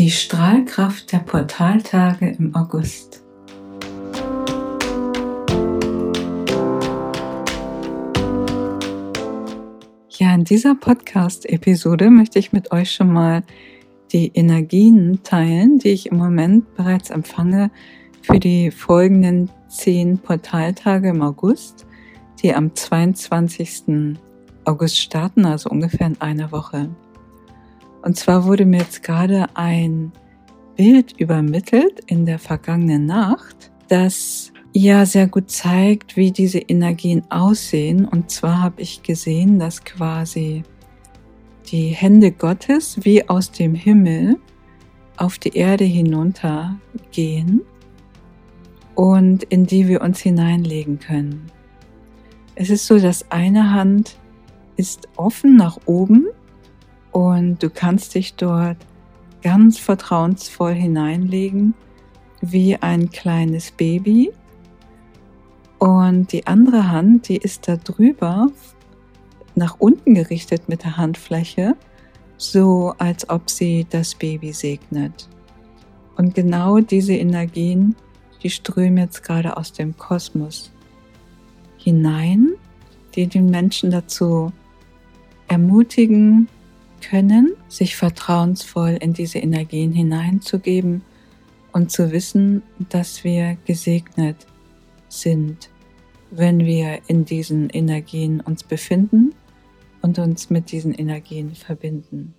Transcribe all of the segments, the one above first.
Die Strahlkraft der Portaltage im August. Ja, in dieser Podcast-Episode möchte ich mit euch schon mal die Energien teilen, die ich im Moment bereits empfange für die folgenden zehn Portaltage im August, die am 22. August starten, also ungefähr in einer Woche. Und zwar wurde mir jetzt gerade ein Bild übermittelt in der vergangenen Nacht, das ja sehr gut zeigt, wie diese Energien aussehen. Und zwar habe ich gesehen, dass quasi die Hände Gottes wie aus dem Himmel auf die Erde hinuntergehen und in die wir uns hineinlegen können. Es ist so, dass eine Hand ist offen nach oben und du kannst dich dort ganz vertrauensvoll hineinlegen wie ein kleines Baby. Und die andere Hand, die ist da drüber nach unten gerichtet mit der Handfläche, so als ob sie das Baby segnet. Und genau diese Energien, die strömen jetzt gerade aus dem Kosmos hinein, die den Menschen dazu ermutigen, können, sich vertrauensvoll in diese Energien hineinzugeben und zu wissen, dass wir gesegnet sind, wenn wir in diesen Energien uns befinden und uns mit diesen Energien verbinden.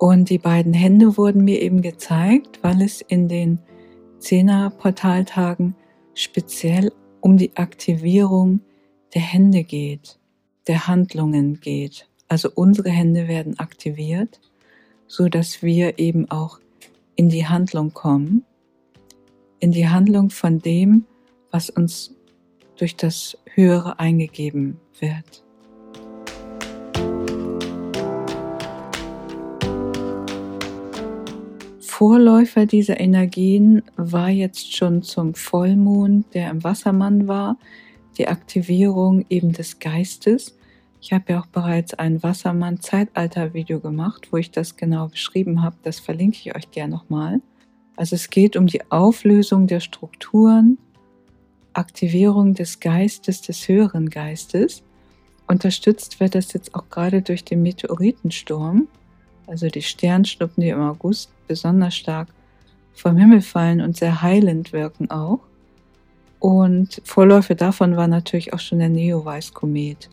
Und die beiden Hände wurden mir eben gezeigt, weil es in den Zehner-Portaltagen speziell um die Aktivierung der Hände geht, der Handlungen geht. Also unsere Hände werden aktiviert, so dass wir eben auch in die Handlung kommen, in die Handlung von dem, was uns durch das Höhere eingegeben wird. Vorläufer dieser Energien war jetzt schon zum Vollmond, der im Wassermann war, die Aktivierung eben des Geistes. Ich habe ja auch bereits ein Wassermann-Zeitalter-Video gemacht, wo ich das genau beschrieben habe. Das verlinke ich euch gerne nochmal. Also es geht um die Auflösung der Strukturen, Aktivierung des Geistes, des höheren Geistes. Unterstützt wird das jetzt auch gerade durch den Meteoritensturm, also die Sternschnuppen, die im August besonders stark vom Himmel fallen und sehr heilend wirken auch. Und Vorläufe davon war natürlich auch schon der Neowise-Komet.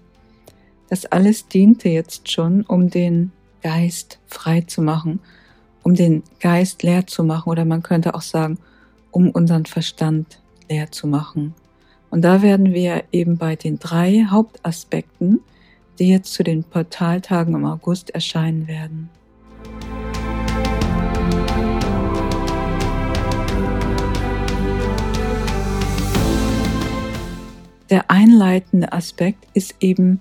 Das alles diente jetzt schon, um den Geist frei zu machen, um den Geist leer zu machen oder man könnte auch sagen, um unseren Verstand leer zu machen. Und da werden wir eben bei den drei Hauptaspekten, die jetzt zu den Portaltagen im August erscheinen werden. Der einleitende Aspekt ist eben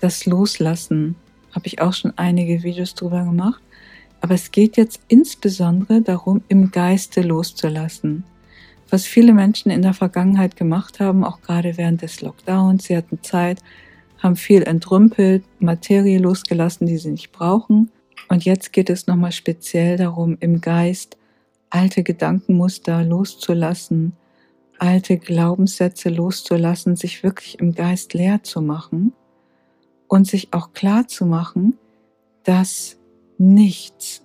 das Loslassen. Habe ich auch schon einige Videos drüber gemacht. Aber es geht jetzt insbesondere darum, im Geiste loszulassen. Was viele Menschen in der Vergangenheit gemacht haben, auch gerade während des Lockdowns, sie hatten Zeit, haben viel entrümpelt, Materie losgelassen, die sie nicht brauchen. Und jetzt geht es nochmal speziell darum, im Geist alte Gedankenmuster loszulassen, alte Glaubenssätze loszulassen, sich wirklich im Geist leer zu machen und sich auch klar zu machen, dass nichts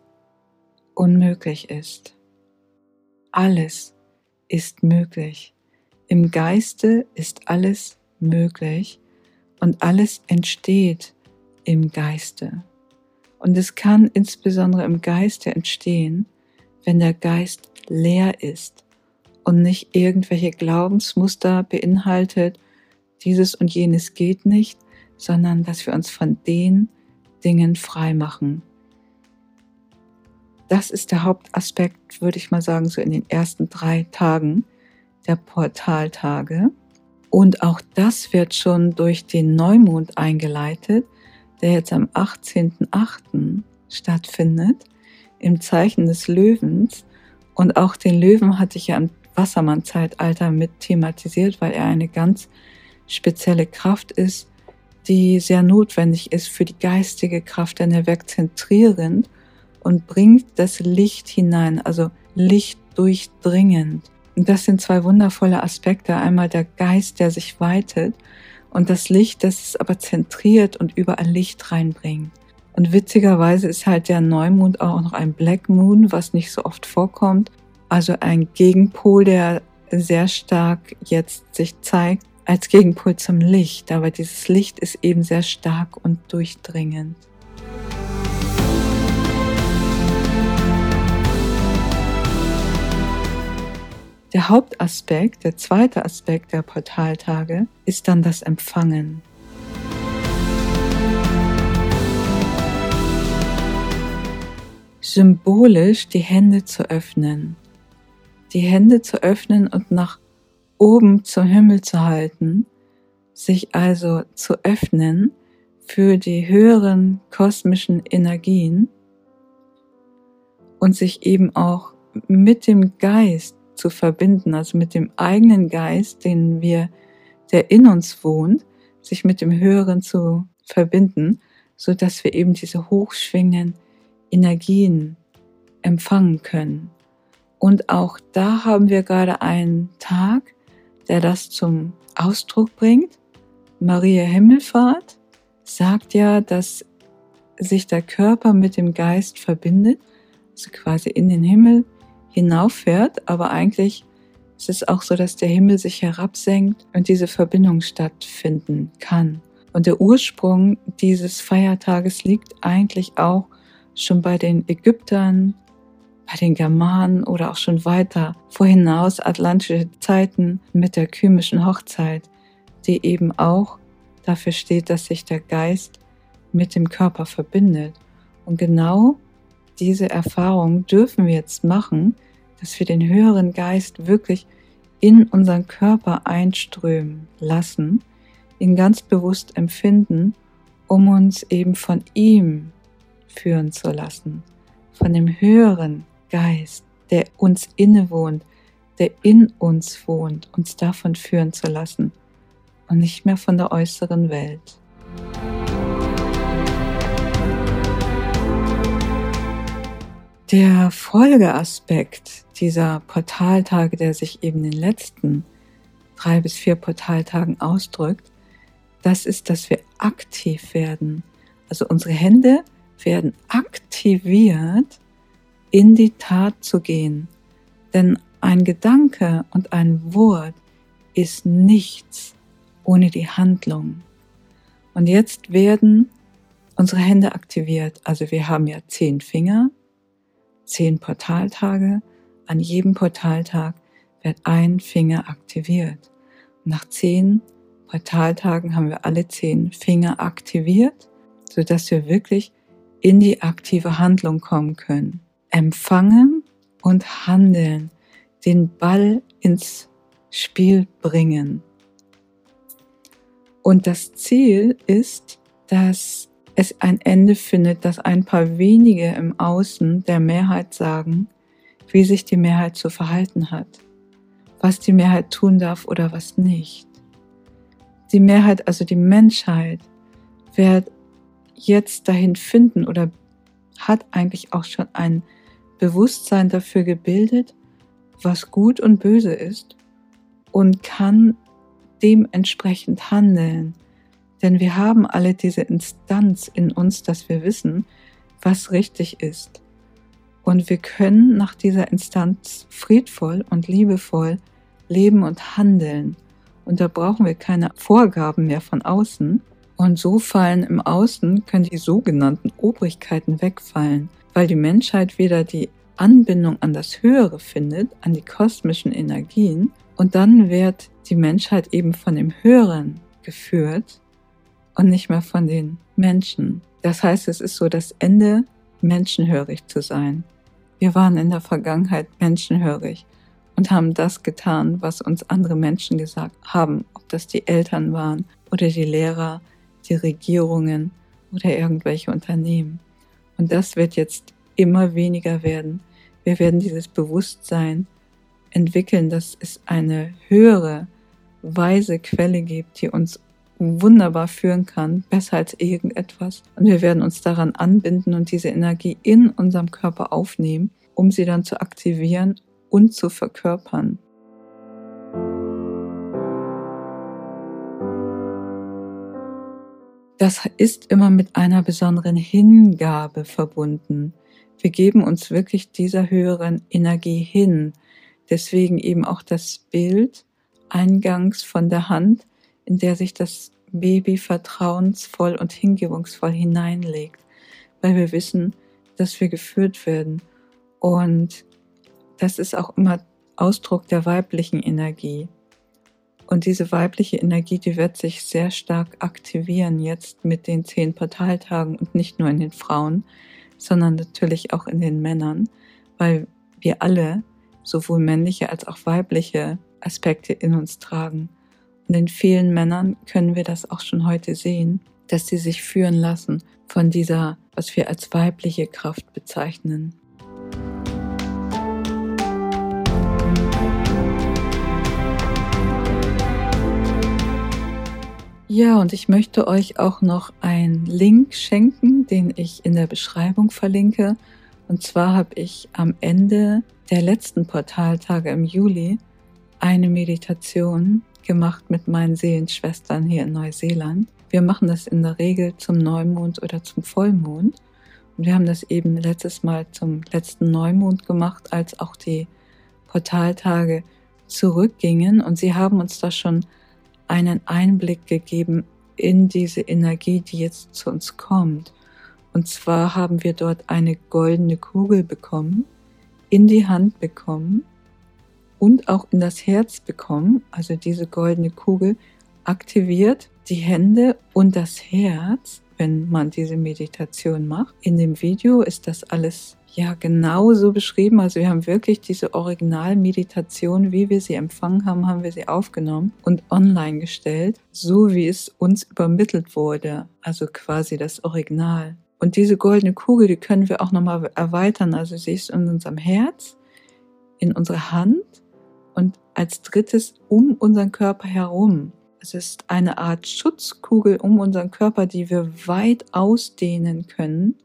unmöglich ist. Alles ist möglich. Im Geiste ist alles möglich und alles entsteht im Geiste. Und es kann insbesondere im Geiste entstehen, wenn der Geist leer ist und nicht irgendwelche Glaubensmuster beinhaltet, dieses und jenes geht nicht, sondern dass wir uns von den Dingen frei machen. Das ist der Hauptaspekt, würde ich mal sagen, so in den ersten drei Tagen der Portaltage. Und auch das wird schon durch den Neumond eingeleitet, der jetzt am 18.08. stattfindet, im Zeichen des Löwens. Und auch den Löwen hatte ich ja am Wassermann-Zeitalter mit thematisiert, weil er eine ganz spezielle Kraft ist, die sehr notwendig ist für die geistige Kraft, denn er wirkt zentrierend und bringt das Licht hinein, also Licht durchdringend. Und das sind zwei wundervolle Aspekte. Einmal der Geist, der sich weitet und das Licht, das es aber zentriert und überall Licht reinbringt. Und witzigerweise ist halt der Neumond auch noch ein Black Moon, was nicht so oft vorkommt. Also ein Gegenpol, der sehr stark jetzt sich zeigt als Gegenpol zum Licht. Aber dieses Licht ist eben sehr stark und durchdringend. Der Hauptaspekt, der zweite Aspekt der Portaltage ist dann das Empfangen. Symbolisch die Hände zu öffnen. Die Hände zu öffnen und nach oben zum Himmel zu halten, sich also zu öffnen für die höheren kosmischen Energien und sich eben auch mit dem Geist zu verbinden, also mit dem eigenen Geist, den wir, der in uns wohnt, sich mit dem Höheren zu verbinden, so dass wir eben diese hochschwingenden Energien empfangen können. Und auch da haben wir gerade einen Tag, der das zum Ausdruck bringt. Maria Himmelfahrt sagt ja, dass sich der Körper mit dem Geist verbindet, also quasi in den Himmel hinauffährt, aber eigentlich ist es auch so, dass der Himmel sich herabsenkt und diese Verbindung stattfinden kann. Und der Ursprung dieses Feiertages liegt eigentlich auch schon bei den Ägyptern, bei den Germanen oder auch schon weiter vorhinaus atlantische Zeiten mit der kymischen Hochzeit, die eben auch dafür steht, dass sich der Geist mit dem Körper verbindet. Und genau diese Erfahrung dürfen wir jetzt machen, dass wir den höheren Geist wirklich in unseren Körper einströmen lassen, ihn ganz bewusst empfinden, um uns eben von ihm führen zu lassen, von dem höheren Geist, der uns innewohnt, der in uns wohnt, uns davon führen zu lassen und nicht mehr von der äußeren Welt. Der Folgeaspekt dieser Portaltage, der sich eben in den letzten drei bis vier Portaltagen ausdrückt, das ist, dass wir aktiv werden. Also unsere Hände werden aktiviert, in die Tat zu gehen. Denn ein Gedanke und ein Wort ist nichts ohne die Handlung. Und jetzt werden unsere Hände aktiviert. Also wir haben ja zehn Finger, zehn Portaltage. An jedem Portaltag wird ein Finger aktiviert. Und nach zehn Portaltagen haben wir alle zehn Finger aktiviert, sodass wir wirklich in die aktive Handlung kommen können. Empfangen und handeln, den Ball ins Spiel bringen. Und das Ziel ist, dass es ein Ende findet, dass ein paar wenige im Außen der Mehrheit sagen, wie sich die Mehrheit zu verhalten hat, was die Mehrheit tun darf oder was nicht. Die Mehrheit, also die Menschheit, wird jetzt dahin finden oder hat eigentlich auch schon ein Bewusstsein dafür gebildet, was gut und böse ist und kann dementsprechend handeln denn wir haben alle diese Instanz in uns, dass wir wissen, was richtig ist. Und wir können nach dieser Instanz friedvoll und liebevoll leben und handeln. Und da brauchen wir keine Vorgaben mehr von außen. Und so fallen im Außen, können die sogenannten Obrigkeiten wegfallen, weil die Menschheit wieder die Anbindung an das Höhere findet, an die kosmischen Energien. Und dann wird die Menschheit eben von dem Höheren geführt und nicht mehr von den Menschen. Das heißt, es ist so das Ende, menschenhörig zu sein. Wir waren in der Vergangenheit menschenhörig und haben das getan, was uns andere Menschen gesagt haben, ob das die Eltern waren oder die Lehrer, die Regierungen oder irgendwelche Unternehmen. Und das wird jetzt immer weniger werden. Wir werden dieses Bewusstsein entwickeln, dass es eine höhere, weise Quelle gibt, die uns wunderbar führen kann, besser als irgendetwas. Und wir werden uns daran anbinden und diese Energie in unserem Körper aufnehmen, um sie dann zu aktivieren und zu verkörpern. Das ist immer mit einer besonderen Hingabe verbunden. Wir geben uns wirklich dieser höheren Energie hin. Deswegen eben auch das Bild eingangs von der Hand, in der sich das Baby vertrauensvoll und hingebungsvoll hineinlegt, weil wir wissen, dass wir geführt werden. Und das ist auch immer Ausdruck der weiblichen Energie. Und diese weibliche Energie, die wird sich sehr stark aktivieren jetzt mit den zehn Portaltagen und nicht nur in den Frauen, sondern natürlich auch in den Männern, weil wir alle sowohl männliche als auch weibliche Aspekte in uns tragen. Und in vielen Männern können wir das auch schon heute sehen, dass sie sich führen lassen von dieser, was wir als weibliche Kraft bezeichnen. Ja, und ich möchte euch auch noch einen Link schenken, den ich in der Beschreibung verlinke. Und zwar habe ich am Ende der letzten Portaltage im Juli eine Meditation gemacht mit meinen Seelenschwestern hier in Neuseeland. Wir machen das in der Regel zum Neumond oder zum Vollmond. Und wir haben das eben letztes Mal zum letzten Neumond gemacht, als auch die Portaltage zurückgingen. Und sie haben uns da schon einen Einblick gegeben in diese Energie, die jetzt zu uns kommt. Und zwar haben wir dort eine goldene Kugel bekommen, in die Hand bekommen und auch in das Herz bekommen. Also diese goldene Kugel aktiviert die Hände und das Herz, wenn man diese Meditation macht. In dem Video ist das alles ja genau so beschrieben. Also wir haben wirklich diese Originalmeditation, wie wir sie empfangen haben, haben wir sie aufgenommen und online gestellt, so wie es uns übermittelt wurde. Also quasi das Original. Und diese goldene Kugel, die können wir auch nochmal erweitern. Also sie ist in unserem Herz, in unserer Hand und als drittes um unseren Körper herum. Es ist eine Art Schutzkugel um unseren Körper, die wir weit ausdehnen können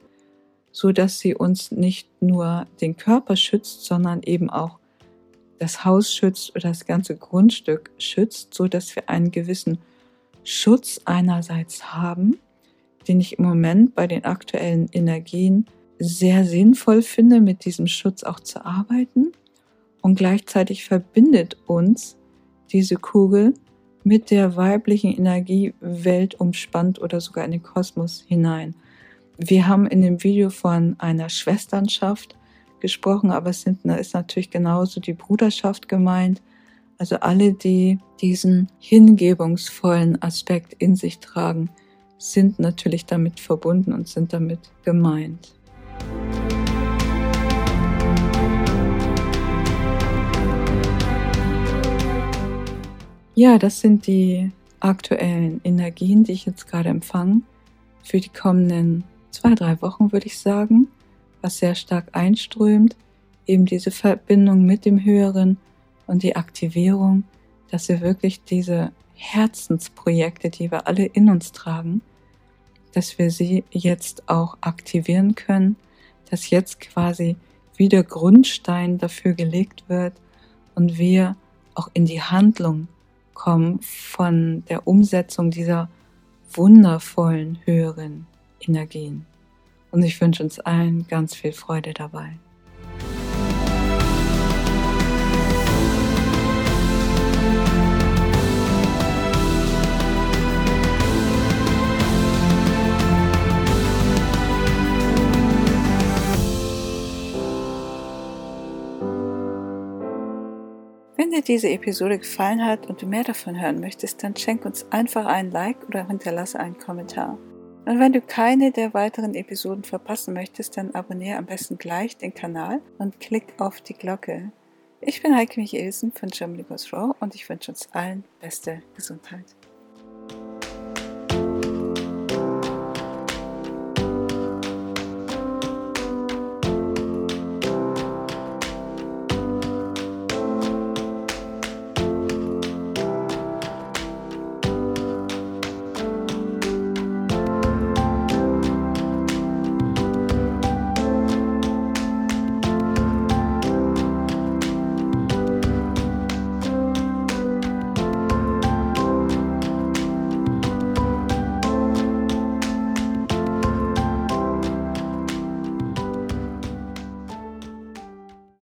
so dass sie uns nicht nur den Körper schützt, sondern eben auch das Haus schützt oder das ganze Grundstück schützt, so dass wir einen gewissen Schutz einerseits haben, den ich im Moment bei den aktuellen Energien sehr sinnvoll finde, mit diesem Schutz auch zu arbeiten. Und gleichzeitig verbindet uns diese Kugel mit der weiblichen Energie weltumspannt oder sogar in den Kosmos hinein. Wir haben in dem Video von einer Schwesternschaft gesprochen, aber es sind, ist natürlich genauso die Bruderschaft gemeint. Also alle, die diesen hingebungsvollen Aspekt in sich tragen, sind natürlich damit verbunden und sind damit gemeint. Ja, das sind die aktuellen Energien, die ich jetzt gerade empfange für die kommenden zwei, drei Wochen, würde ich sagen, was sehr stark einströmt, eben diese Verbindung mit dem Höheren und die Aktivierung, dass wir wirklich diese Herzensprojekte, die wir alle in uns tragen, dass wir sie jetzt auch aktivieren können, dass jetzt quasi wieder Grundstein dafür gelegt wird und wir auch in die Handlung kommen von der Umsetzung dieser wundervollen höheren Energien. Und ich wünsche uns allen ganz viel Freude dabei. Wenn dir diese Episode gefallen hat und du mehr davon hören möchtest, dann schenk uns einfach einen Like oder hinterlasse einen Kommentar. Und wenn du keine der weiteren Episoden verpassen möchtest, dann abonniere am besten gleich den Kanal und klick auf die Glocke. Ich bin Heike Michelsen von Germany Goes Raw und ich wünsche uns allen beste Gesundheit.